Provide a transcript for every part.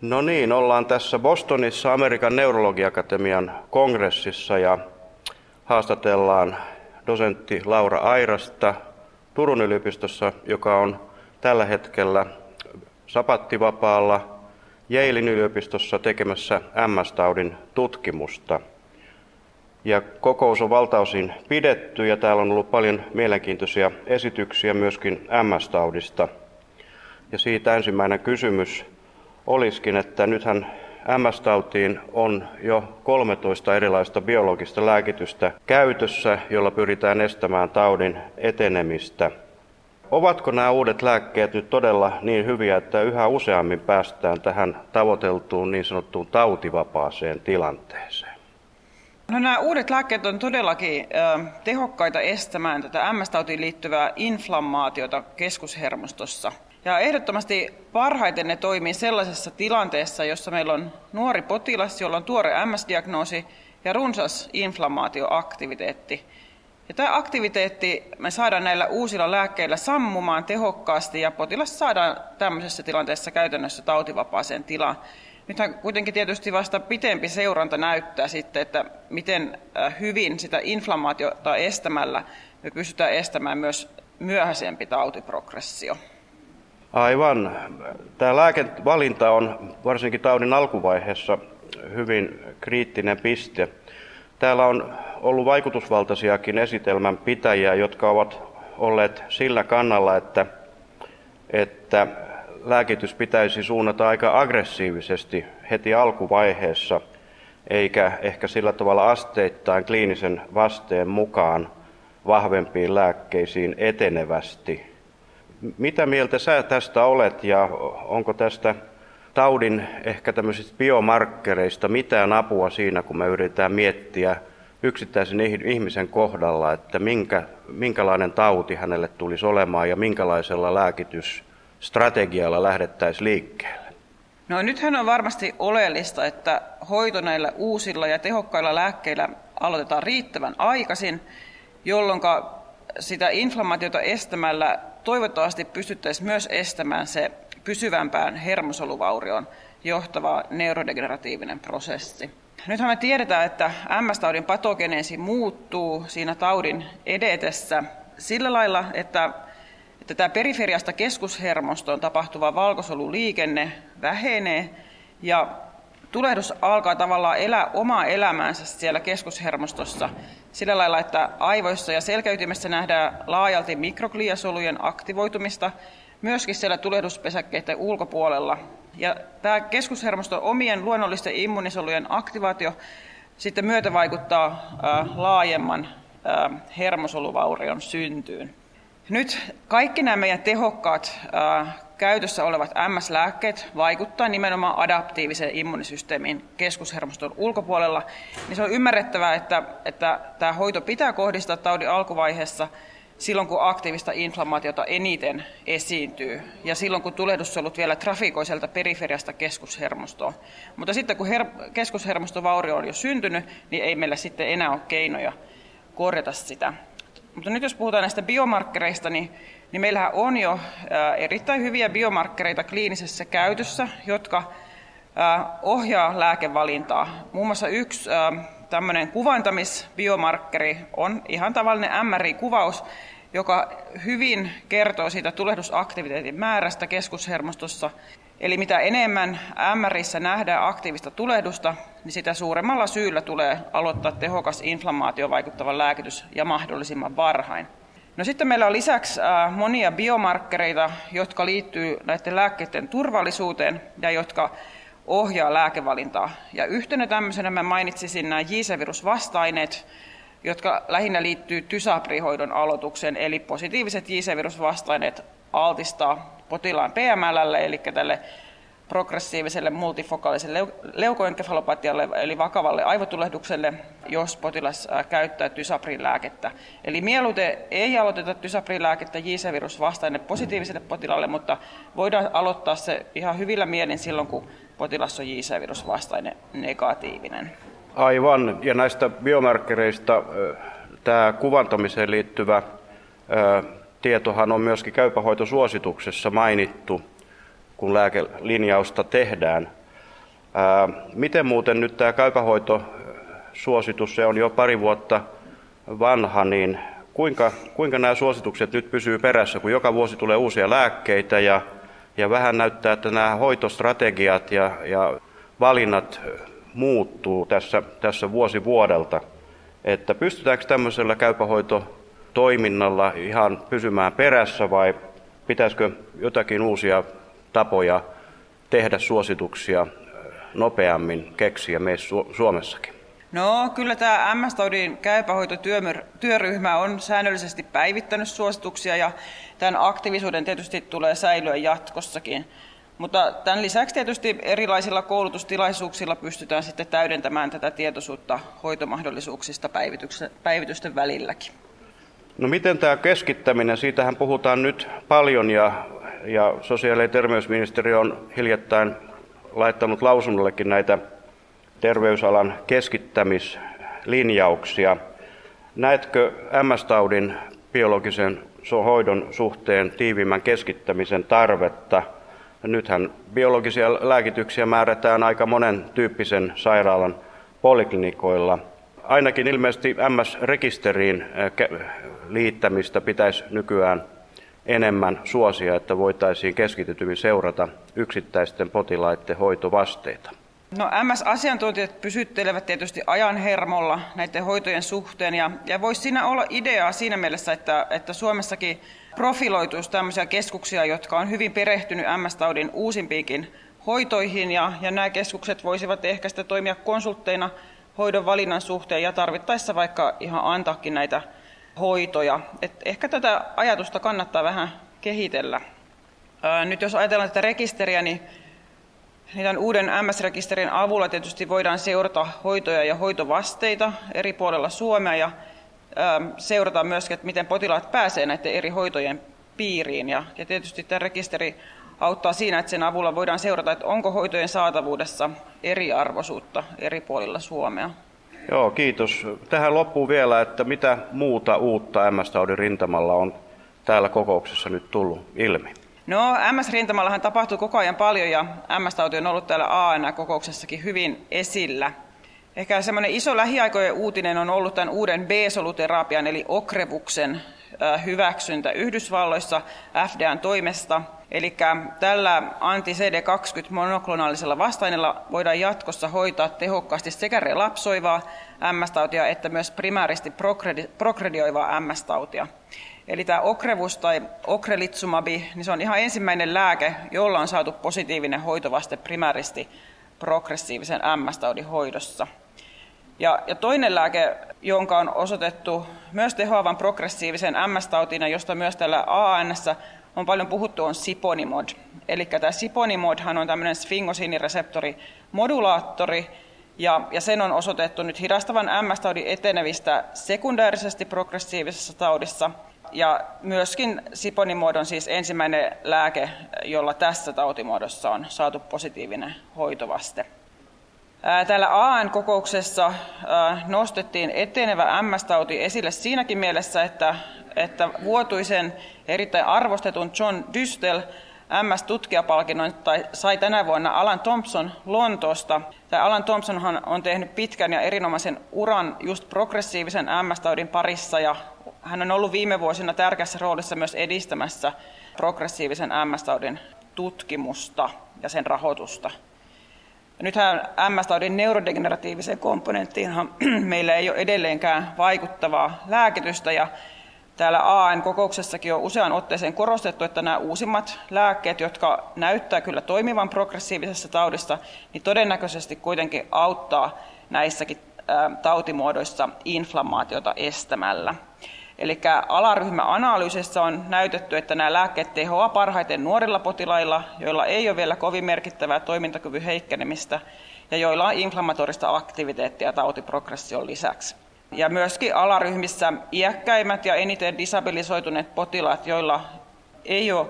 No niin, ollaan tässä Bostonissa Amerikan neurologiakatemian kongressissa ja haastatellaan dosentti Laura Airasta Turun yliopistossa, joka on tällä hetkellä sapattivapaalla Jeilin yliopistossa tekemässä MS-taudin tutkimusta. Ja kokous on valtaosin pidetty ja täällä on ollut paljon mielenkiintoisia esityksiä myöskin MS-taudista. Ja siitä ensimmäinen kysymys olisikin, että nythän MS-tautiin on jo 13 erilaista biologista lääkitystä käytössä, jolla pyritään estämään taudin etenemistä. Ovatko nämä uudet lääkkeet nyt todella niin hyviä, että yhä useammin päästään tähän tavoiteltuun niin sanottuun tautivapaaseen tilanteeseen? No, nämä uudet lääkkeet on todellakin tehokkaita estämään tätä MS-tautiin liittyvää inflammaatiota keskushermostossa. Ja ehdottomasti parhaiten ne toimii sellaisessa tilanteessa, jossa meillä on nuori potilas, jolla on tuore MS-diagnoosi ja runsas inflammaatioaktiviteetti. Ja tämä aktiviteetti me saadaan näillä uusilla lääkkeillä sammumaan tehokkaasti ja potilas saadaan tämmöisessä tilanteessa käytännössä tautivapaaseen tilaan. Nythän kuitenkin tietysti vasta pitempi seuranta näyttää sitten, että miten hyvin sitä inflammaatiota estämällä me pystytään estämään myös myöhäisempi tautiprogressio. Aivan. Tämä lääkevalinta on varsinkin taudin alkuvaiheessa hyvin kriittinen piste. Täällä on ollut vaikutusvaltaisiakin esitelmän pitäjiä, jotka ovat olleet sillä kannalla, että, että lääkitys pitäisi suunnata aika aggressiivisesti heti alkuvaiheessa, eikä ehkä sillä tavalla asteittain kliinisen vasteen mukaan vahvempiin lääkkeisiin etenevästi. Mitä mieltä sä tästä olet ja onko tästä taudin ehkä tämmöisistä biomarkkereista mitään apua siinä, kun me yritetään miettiä yksittäisen ihmisen kohdalla, että minkä, minkälainen tauti hänelle tulisi olemaan ja minkälaisella lääkitysstrategialla lähdettäisiin liikkeelle? No nythän on varmasti oleellista, että hoito näillä uusilla ja tehokkailla lääkkeillä aloitetaan riittävän aikaisin, jolloin sitä inflammaatiota estämällä toivottavasti pystyttäisiin myös estämään se pysyvämpään hermosoluvaurioon johtava neurodegeneratiivinen prosessi. Nythän me tiedetään, että MS-taudin patogeneesi muuttuu siinä taudin edetessä sillä lailla, että, että tämä periferiasta keskushermostoon tapahtuva valkosoluliikenne vähenee ja tulehdus alkaa tavallaan elää omaa elämäänsä siellä keskushermostossa sillä lailla, että aivoissa ja selkäytimessä nähdään laajalti mikrogliasolujen aktivoitumista, myöskin siellä tulehduspesäkkeiden ulkopuolella. Ja tämä keskushermoston omien luonnollisten immunisolujen aktivaatio sitten myötä vaikuttaa laajemman hermosoluvaurion syntyyn. Nyt kaikki nämä meidän tehokkaat käytössä olevat MS-lääkkeet vaikuttaa nimenomaan adaptiiviseen immunisysteemiin keskushermoston ulkopuolella, niin se on ymmärrettävää, että, että tämä hoito pitää kohdistaa taudin alkuvaiheessa silloin, kun aktiivista inflammaatiota eniten esiintyy ja silloin, kun tulehdussolut vielä trafikoi sieltä periferiasta keskushermostoon. Mutta sitten, kun her- keskushermostovaurio on jo syntynyt, niin ei meillä sitten enää ole keinoja korjata sitä. Mutta nyt jos puhutaan näistä biomarkkereista, niin niin meillähän on jo erittäin hyviä biomarkkereita kliinisessä käytössä, jotka ohjaa lääkevalintaa. Muun muassa yksi tämmöinen kuvantamisbiomarkkeri on ihan tavallinen MRI-kuvaus, joka hyvin kertoo siitä tulehdusaktiviteetin määrästä keskushermostossa. Eli mitä enemmän MRissä nähdään aktiivista tulehdusta, niin sitä suuremmalla syyllä tulee aloittaa tehokas inflammaatio vaikuttava lääkitys ja mahdollisimman varhain. No sitten meillä on lisäksi äh, monia biomarkkereita, jotka liittyy näiden lääkkeiden turvallisuuteen ja jotka ohjaa lääkevalintaa. Ja yhtenä tämmöisenä mä mainitsisin nämä JC-virusvastaineet, jotka lähinnä liittyy tysaprihoidon aloitukseen, eli positiiviset JC-virusvastaineet altistaa potilaan PMLlle, eli tälle progressiiviselle multifokaaliselle leukoenkefalopatialle eli vakavalle aivotulehdukselle, jos potilas käyttää tysaprin lääkettä. Eli mieluiten ei aloiteta tysaprin lääkettä JC-virus vastainen positiiviselle potilaalle, mutta voidaan aloittaa se ihan hyvillä mielin silloin, kun potilas on JC-virus vastainen negatiivinen. Aivan, ja näistä biomarkkereista tämä kuvantamiseen liittyvä tietohan on myöskin käypähoitosuosituksessa mainittu kun lääkelinjausta tehdään. Ää, miten muuten nyt tämä käypähoitosuositus, se on jo pari vuotta vanha, niin kuinka, kuinka nämä suositukset nyt pysyy perässä, kun joka vuosi tulee uusia lääkkeitä ja, ja vähän näyttää, että nämä hoitostrategiat ja, ja valinnat muuttuu tässä, tässä vuosi vuodelta. Että pystytäänkö tämmöisellä käypähoitotoiminnalla ihan pysymään perässä vai pitäisikö jotakin uusia tapoja tehdä suosituksia nopeammin keksiä meissä Suomessakin? No kyllä tämä MS-taudin käypähoitotyöryhmä on säännöllisesti päivittänyt suosituksia ja tämän aktiivisuuden tietysti tulee säilyä jatkossakin. Mutta tämän lisäksi tietysti erilaisilla koulutustilaisuuksilla pystytään sitten täydentämään tätä tietoisuutta hoitomahdollisuuksista päivitysten välilläkin. No miten tämä keskittäminen, siitähän puhutaan nyt paljon ja, ja sosiaali- ja terveysministeriö on hiljattain laittanut lausunnollekin näitä terveysalan keskittämislinjauksia. Näetkö MS-taudin biologisen hoidon suhteen tiivimmän keskittämisen tarvetta? Nythän biologisia lääkityksiä määrätään aika monen tyyppisen sairaalan poliklinikoilla. Ainakin ilmeisesti MS-rekisteriin liittämistä pitäisi nykyään enemmän suosia, että voitaisiin keskitytymmin seurata yksittäisten potilaiden hoitovasteita. No MS-asiantuntijat pysyttelevät tietysti ajan hermolla näiden hoitojen suhteen ja, ja voisi siinä olla ideaa siinä mielessä, että, että Suomessakin profiloituisi tämmöisiä keskuksia, jotka on hyvin perehtynyt MS-taudin uusimpiinkin hoitoihin ja, ja nämä keskukset voisivat ehkä sitten toimia konsultteina hoidon valinnan suhteen ja tarvittaessa vaikka ihan antaakin näitä hoitoja. Et ehkä tätä ajatusta kannattaa vähän kehitellä. Ää, nyt jos ajatellaan tätä rekisteriä, niin tämän uuden MS-rekisterin avulla tietysti voidaan seurata hoitoja ja hoitovasteita eri puolella Suomea ja seurata myöskin, että miten potilaat pääsee näiden eri hoitojen piiriin. Ja, ja tietysti tämä rekisteri auttaa siinä, että sen avulla voidaan seurata, että onko hoitojen saatavuudessa eriarvoisuutta eri puolilla Suomea. Joo, kiitos. Tähän loppuu vielä, että mitä muuta uutta MS-taudin rintamalla on täällä kokouksessa nyt tullut ilmi? No, MS-rintamallahan tapahtuu koko ajan paljon ja MS-tauti on ollut täällä ANA-kokouksessakin hyvin esillä. Ehkä semmoinen iso lähiaikojen uutinen on ollut tämän uuden B-soluterapian eli Okrevuksen hyväksyntä Yhdysvalloissa FDAn toimesta. Eli tällä anti-CD20 monoklonaalisella vastaineella voidaan jatkossa hoitaa tehokkaasti sekä relapsoivaa MS-tautia että myös primääristi progredioivaa MS-tautia. Eli tämä okrevus tai okrelitsumabi, niin se on ihan ensimmäinen lääke, jolla on saatu positiivinen hoitovaste primääristi progressiivisen MS-taudin hoidossa. Ja, ja toinen lääke, jonka on osoitettu myös tehoavan progressiivisen MS-tautina, josta myös täällä AANS on paljon puhuttu, on siponimod. Eli tämä siponimodhan on tämmöinen sfingosiinireseptorimodulaattori, ja, ja sen on osoitettu nyt hidastavan MS-taudin etenevistä sekundäärisesti progressiivisessa taudissa – ja myöskin Siponimod on siis ensimmäinen lääke, jolla tässä tautimuodossa on saatu positiivinen hoitovaste. Täällä AN-kokouksessa nostettiin etenevä MS-tauti esille siinäkin mielessä, että, että vuotuisen erittäin arvostetun John Dystel MS-tutkijapalkinnon sai tänä vuonna Alan Thompson Lontoosta. Tämä Alan Thompsonhan on tehnyt pitkän ja erinomaisen uran just progressiivisen MS-taudin parissa ja hän on ollut viime vuosina tärkeässä roolissa myös edistämässä progressiivisen MS-taudin tutkimusta ja sen rahoitusta. Nythän MS-taudin neurodegeneratiiviseen komponenttiinhan meillä ei ole edelleenkään vaikuttavaa lääkitystä ja täällä AN-kokouksessakin on usean otteeseen korostettu, että nämä uusimmat lääkkeet, jotka näyttää kyllä toimivan progressiivisessa taudissa, niin todennäköisesti kuitenkin auttaa näissäkin tautimuodoissa inflammaatiota estämällä. Eli alaryhmäanalyysissä on näytetty, että nämä lääkkeet tehoaa parhaiten nuorilla potilailla, joilla ei ole vielä kovin merkittävää toimintakyvyn heikkenemistä ja joilla on inflammatorista aktiviteettia tautiprogression lisäksi. Ja myöskin alaryhmissä iäkkäimmät ja eniten disabilisoituneet potilaat, joilla ei ole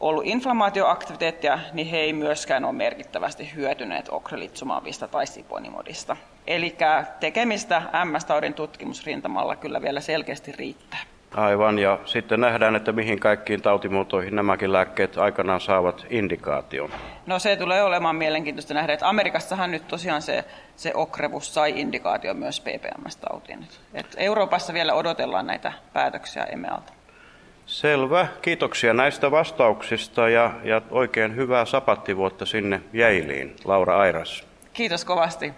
ollut inflammaatioaktiviteettia, niin he ei myöskään ole merkittävästi hyötyneet okrelitsumaavista tai siponimodista. Eli tekemistä MS-taudin tutkimusrintamalla kyllä vielä selkeästi riittää. Aivan, ja sitten nähdään, että mihin kaikkiin tautimuotoihin nämäkin lääkkeet aikanaan saavat indikaation. No se tulee olemaan mielenkiintoista nähdä, että Amerikassahan nyt tosiaan se, se okrevus sai indikaatio myös PPMS-tautiin. Et Euroopassa vielä odotellaan näitä päätöksiä EMEALta. Selvä. Kiitoksia näistä vastauksista ja, ja oikein hyvää sapattivuotta sinne Jäiliin, Laura Airas. Kiitos kovasti.